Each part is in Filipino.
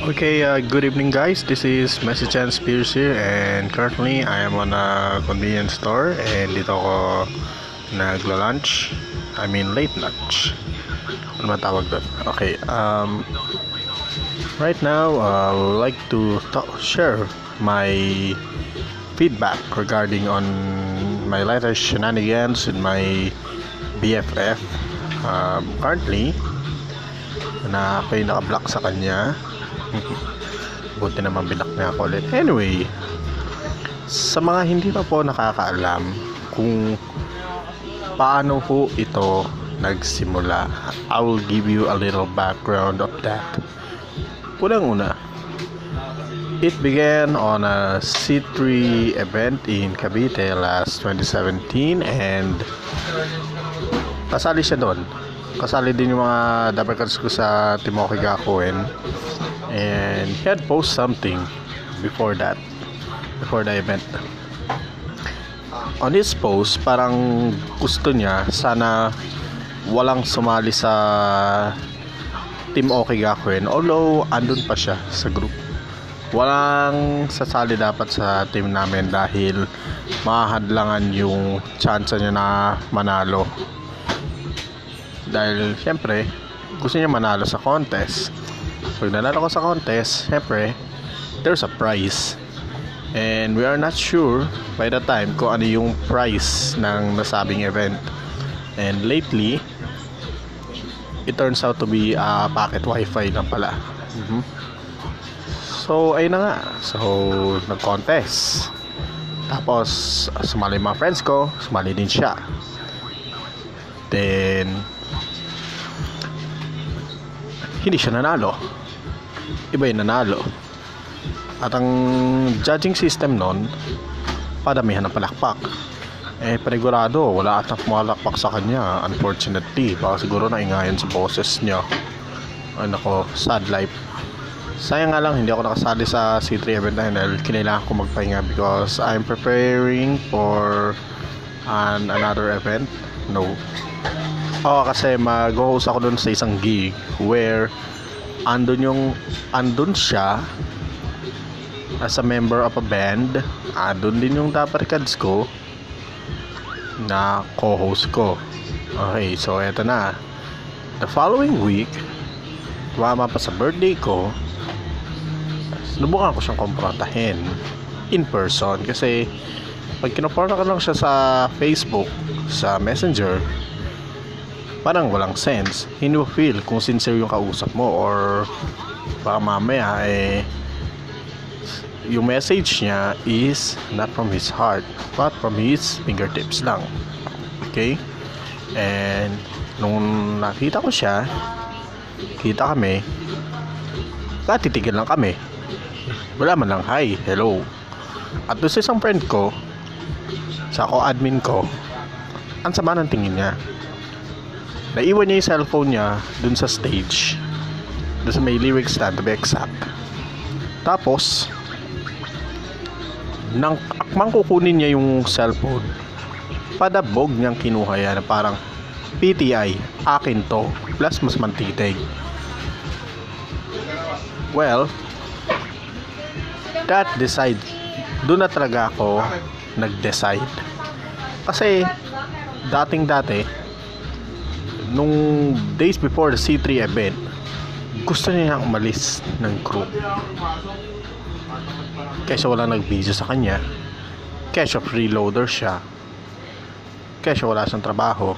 Okay, uh, good evening guys. This is Messi Chan Spears here and currently I am on a convenience store and dito ako nagla-lunch. I mean late lunch. Ano man tawag doon? Okay, um, right now uh, I would like to talk, share my feedback regarding on my latest shenanigans with my BFF. Um, currently, na ako'y naka-block sa kanya Buti naman binak niya ako ulit. Anyway, sa mga hindi pa po nakakaalam kung paano po ito nagsimula, I will give you a little background of that. Unang-una, it began on a C3 event in Cavite last 2017 and kasali siya doon. Kasali din yung mga dapat ko sa Timothy Gakuen and he had post something before that before the event. On his post parang gusto niya sana walang sumali sa Team Okay Gakuen although andun pa siya sa group walang sasali dapat sa team namin dahil mahadlangan yung chance niya na manalo dahil syempre gusto niya manalo sa contest pag nanalo ko sa contest, syempre, there's a prize. And we are not sure by the time kung ano yung price ng nasabing event. And lately, it turns out to be a packet wifi lang pala. Mm-hmm. So, ayun na nga. So, nag-contest. Tapos, sumali mga friends ko, sumali din siya. Then, hindi siya nanalo. Iba yung nanalo. At ang judging system nun padamihan ng palakpak. Eh panigurado wala at pumalakpak sa kanya unfortunately. Baka siguro naingayan sa boses niya. Ay nako sad life. Sayang nga lang hindi ako nakasali sa C3 event dahil kinailangan ko magpahinga because I'm preparing for an another event. No Oo, kasi mag-host ako dun sa isang gig where andun yung andun siya as a member of a band. Andun din yung Dapper Cats ko na co-host ko. Okay so eto na. The following week tumama pa sa birthday ko. Sinubukan ko siyang komprontahin in person kasi pag kinuporta ka lang siya sa Facebook sa messenger parang walang sense. Hindi mo feel kung sincere yung kausap mo or baka mamaya eh yung message niya is not from his heart but from his fingertips lang. Okay? And nung nakita ko siya kita kami katitigil lang kami. Wala man lang hi hello. At doon sa isang friend ko sa ako admin ko ang sama ng tingin niya naiwan niya yung cellphone niya dun sa stage. Dun sa may lyrics stand to be exact. Tapos nang akmang kukunin niya yung cellphone padabog niyang kinuha yan na parang PTI akin to plus mas mantitig. Well that decide doon na talaga ako nag-decide. Kasi dating dati nung days before the C3 event, gusto niya umalis ng group. Kaysa wala nag-video sa kanya, kaysa freeloader siya, kaysa wala siyang trabaho,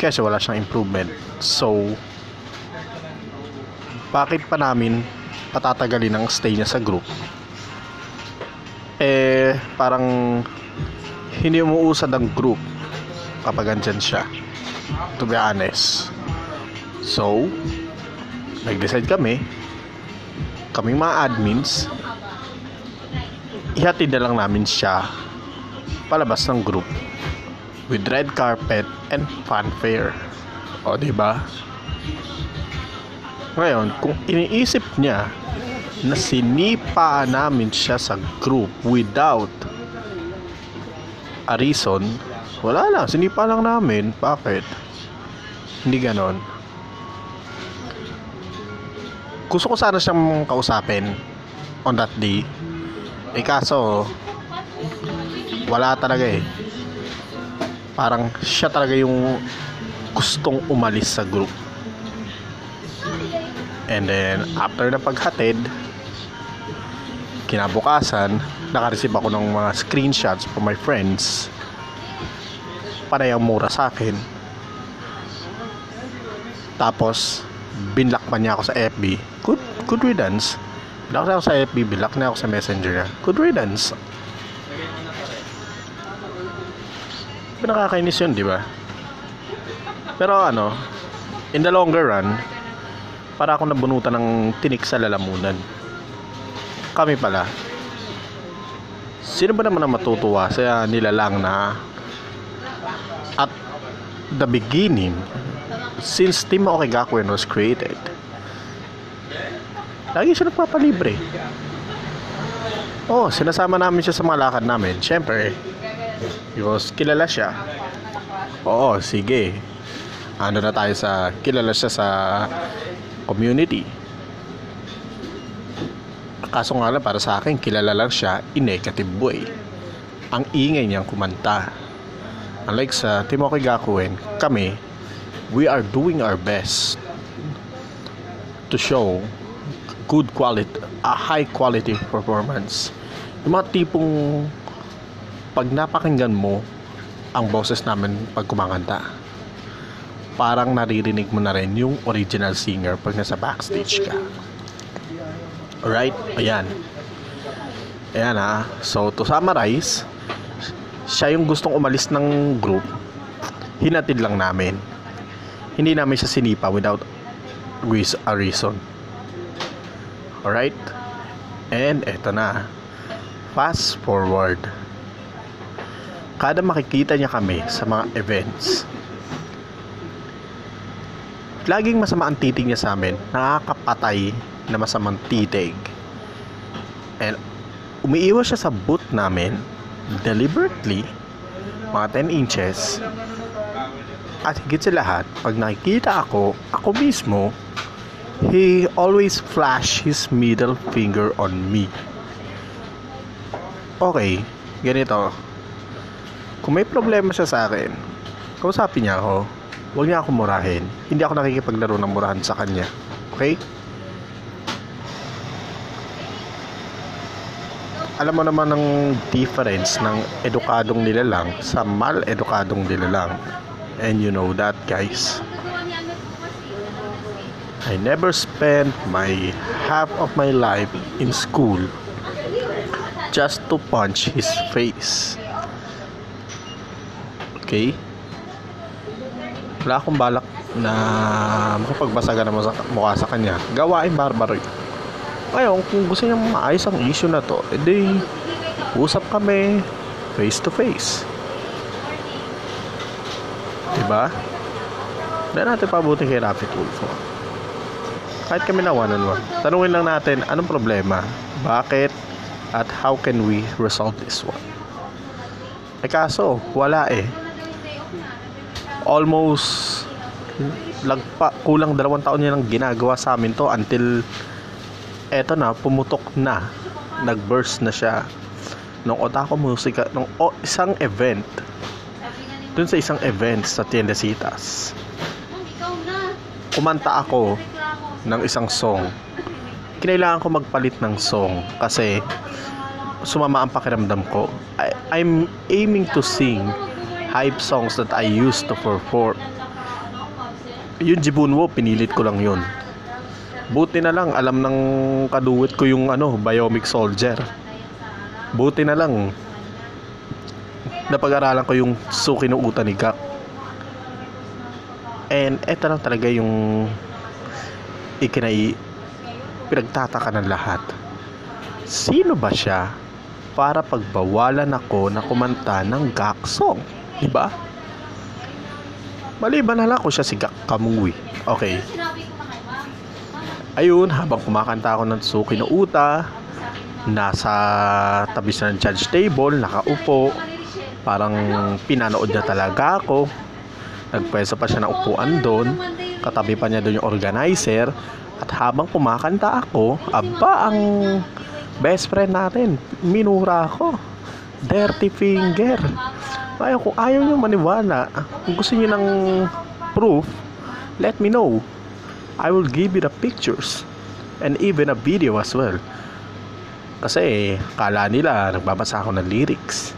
kaysa wala siyang improvement. So, bakit pa namin patatagalin ang stay niya sa group? Eh, parang hindi umuusad ang group kapag andyan siya to be honest. So nag-decide kami. Kaming mga admins ihatid na lang namin siya palabas ng group with red carpet and fanfare. O ba ngayon kung iniisip niya na sinipa namin siya sa group without a reason wala lang, sinipa lang namin. Bakit? Hindi ganon. gusto ko sana siyang kausapin on that day. Eh kaso, wala talaga eh. Parang siya talaga yung gustong umalis sa group. And then, after na paghatid, kinabukasan, nakareceive ako ng mga screenshots from my friends. Parehang mura sa akin. Tapos, binlock pa niya ako sa FB. Good, good riddance. Binlock na ako sa FB, binlock na ako sa messenger niya. Good riddance. Pinakakainis yun, di ba? Pero ano, in the longer run, para ako nabunutan ng tinik sa lalamunan. Kami pala, sino ba naman ang matutuwa sa nilalang na the beginning, since Team Okigakuen was created, lagi siya nagpapalibre. Oh, sinasama namin siya sa mga lakad namin. Siyempre, because kilala siya. Oo, sige. Ano na tayo sa kilala siya sa community. Kaso nga lang para sa akin, kilala lang siya in negative way. Ang ingay niyang kumanta. Unlike sa Timoki Gakuen, kami, we are doing our best to show good quality, a high quality performance. Yung mga tipong pag napakinggan mo ang boses namin pag kumakanta parang naririnig mo na rin yung original singer pag nasa backstage ka. Alright? Ayan. Ayan ha. So, to summarize, siya yung gustong umalis ng group. Hinatid lang namin. Hindi namin siya sinipa without a reason. Alright? And eto na. Fast forward. Kada makikita niya kami sa mga events, laging masama ang titig niya sa amin. Nakakapatay na masamang titig. And umiiwas siya sa boot namin deliberately mga 10 inches at higit sa lahat pag nakikita ako ako mismo he always flash his middle finger on me okay ganito kung may problema siya sa akin kausapin niya ako huwag niya ako murahin. Hindi ako nakikipaglaro ng murahan sa kanya. Okay? Alam mo naman ang difference ng edukadong nilalang sa mal-edukadong nilalang. And you know that, guys. I never spent my half of my life in school just to punch his face. Okay? wala akong balak na makapagbasaga sa mukha sa kanya gawain barbaro ngayon kung gusto niya maayos ang issue na to edi usap kami face to face. Diba? Hindi natin pabuti kay Rafi Tulfo. Kahit kami na one on one tanungin lang natin anong problema? Bakit? At how can we resolve this one? Eh kaso wala eh. Almost lagpa kulang dalawang taon niya nang ginagawa sa amin to until eto na pumutok na. Nagburst na siya. Nung Otaku Musika nung oh, isang event. Dun sa isang event sa Tiendesitas. Kumanta ako ng isang song. Kinailangan ko magpalit ng song kasi sumama ang pakiramdam ko. I, I'm aiming to sing hype songs that I used to perform. Yung Jibunwo, pinilit ko lang yun. Buti na lang, alam ng kaduwit ko yung ano, Biomic Soldier. Buti na lang, napag-aralan ko yung Suki no Uta ni Gak. And eto lang talaga yung ikinai pinagtataka ng lahat. Sino ba siya para pagbawalan ako na kumanta ng Gak song? Diba? Maliban na lang ko siya si Kamui. Okay. Ayun, habang kumakanta ako ng Suki no Uta, nasa tabi siya ng judge table, nakaupo, parang pinanood niya talaga ako. Nagpwesto pa siya ng upuan doon. Katabi pa niya doon yung organizer. At habang kumakanta ako, aba ang best friend natin, minura ako. Dirty finger. Kaya kung ayaw nyo maniwala, kung gusto nyo ng proof, let me know. I will give you the pictures and even a video as well. Kasi kala nila nagbabasa ako ng lyrics.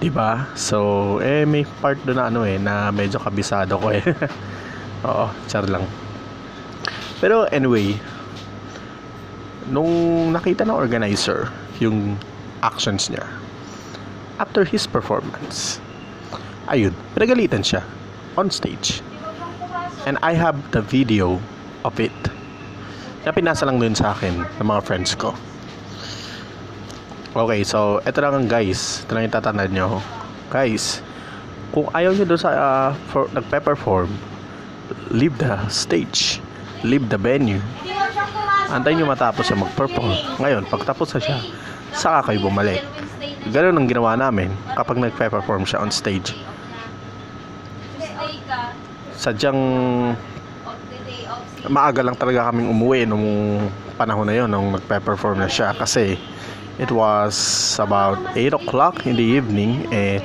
'Di ba? So, eh may part doon na ano eh na medyo kabisado ko eh. Oo, char lang. Pero anyway, nung nakita ng organizer yung actions niya after his performance, ayun, pinagalitan siya on stage. And I have the video of it. Na pinasa lang dun sa akin ng mga friends ko. Okay, so ito lang ang guys. Ito lang yung tatandaan nyo. Guys, kung ayaw nyo doon sa uh, for, nagpe-perform, leave the stage. Leave the venue. Antayin nyo matapos siya mag-perform. Ngayon, pagtapos na siya, saka kayo bumalik. Ganun ang ginawa namin kapag nagpe-perform siya on stage. Sadyang maaga lang talaga kaming umuwi nung panahon na yon nung nagpe-perform na siya. Kasi it was about 8 o'clock in the evening eh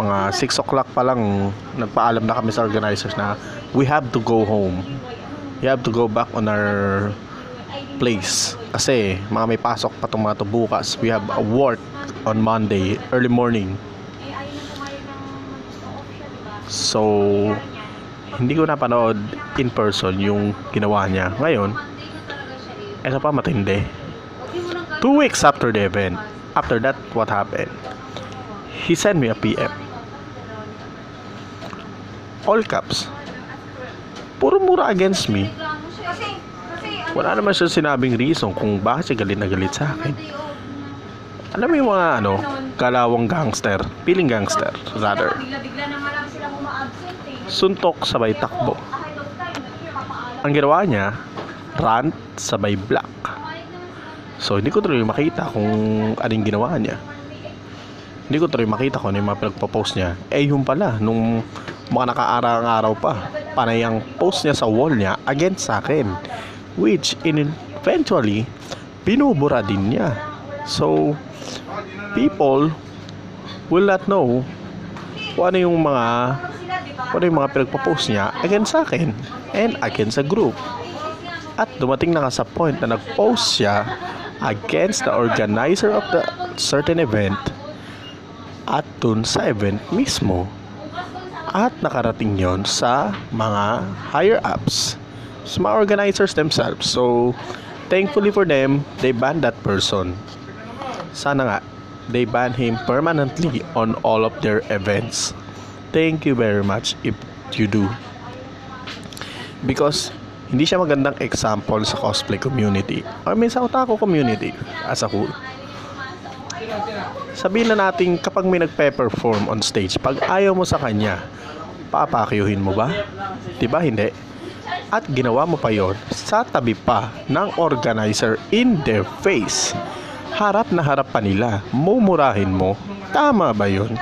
mga 6 o'clock pa lang nagpaalam na kami sa organizers na we have to go home. We have to go back on our place. Kasi mga may pasok pa itong mga to bukas. We have a work on Monday early morning. So hindi ko napanood in person yung ginawa niya. Ngayon, ito pa matindi. Two weeks after the event, after that, what happened? He sent me a PM. All caps. Puro mura against me. Wala naman siya sinabing reason kung bakit siya galit na galit sa akin. Alam mo yung mga ano, kalawang gangster, feeling gangster, rather. Suntok sabay takbo. Ang ginawa niya, rant sabay black. So, hindi ko tuloy makita kung anong ginawa niya. Hindi ko tuloy makita kung ano yung mga pinagpo-post niya. Eh, yung pala, nung mga nakaarang-araw pa, panay ang post niya sa wall niya against sa akin. Which, in eventually, binubura din niya. So, people will not know kung ano yung mga kung ano yung mga pinagpo-post niya against sa akin and against sa group. At dumating na nga sa point na nag-post siya against the organizer of the certain event at dun sa event mismo. At nakarating yon sa mga higher ups, sa mga organizers themselves. So, thankfully for them, they banned that person. Sana nga, they ban him permanently on all of their events. Thank you very much if you do. Because hindi siya magandang example sa cosplay community or may sa otaku community as a whole. Sabihin na natin kapag may nagpe-perform on stage, pag ayaw mo sa kanya, papakyuhin mo ba? 'Di ba hindi? At ginawa mo pa yon sa tabi pa ng organizer in their face. Harap na harap pa nila, mumurahin mo. Tama ba yon?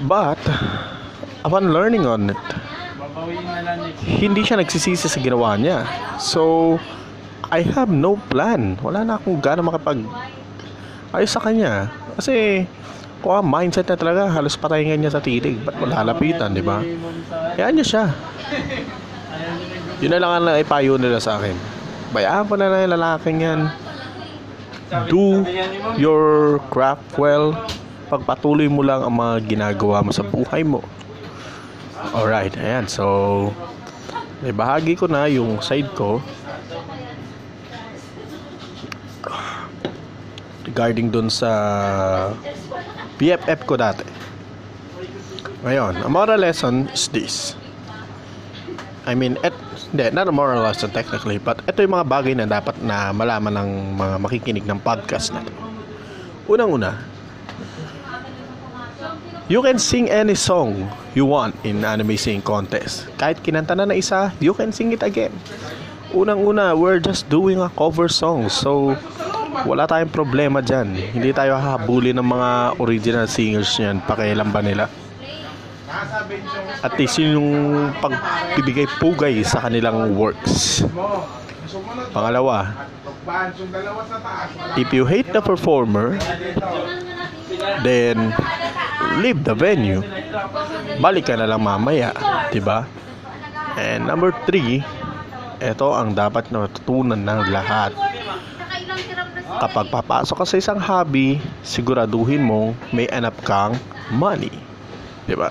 But, upon learning on it, hindi siya nagsisisi sa ginawa niya. So, I have no plan. Wala na akong gana makapag ayos sa kanya. Kasi, ang mindset na talaga, halos patayin niya sa titig. Ba't wala lapitan, di ba? Kaya niya siya. Yun na lang ang naipayo nila sa akin. Bayaan ko na lang yung lalaking yan. Do your craft well pagpatuloy mo lang ang mga ginagawa mo sa buhay mo. Alright, ayan. So, may bahagi ko na yung side ko regarding dun sa BFF ko dati. Ngayon, a moral lesson is this. I mean, et, hindi, not a moral lesson technically, but ito yung mga bagay na dapat na malaman ng mga makikinig ng podcast na to. Unang-una, You can sing any song you want in anime sing contest. Kahit kinanta na na isa, you can sing it again. Unang-una, we're just doing a cover song. So, wala tayong problema dyan. Hindi tayo hahabulin ng mga original singers niyan. Pakialam ba nila? at least yun yung pagbibigay pugay sa kanilang works. Pangalawa, if you hate the performer, then leave the venue. Balik ka na lang mamaya, 'di ba? And number three, ito ang dapat na matutunan ng lahat. Kapag papasok ka sa isang hobby, siguraduhin mo may anap kang money. 'Di ba?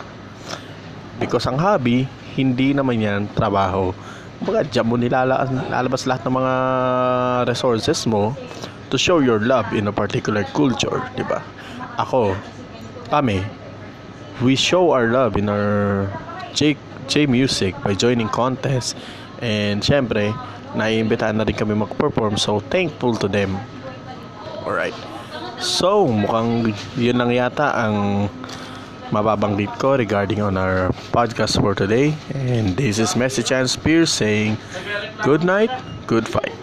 Because ang hobby, hindi naman yan trabaho. Kumbaga, dyan mo nilalabas lahat ng mga resources mo to show your love in a particular culture, di ba? Ako, kami, we show our love in our J, J Music by joining contests and syempre, naiimbitahan na rin kami mag-perform so thankful to them. Alright. So, mukhang yun lang yata ang mababanggit ko regarding on our podcast for today. And this is Message and Spears saying, Good night, good fight.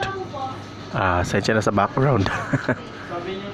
Ah, uh, na sa background.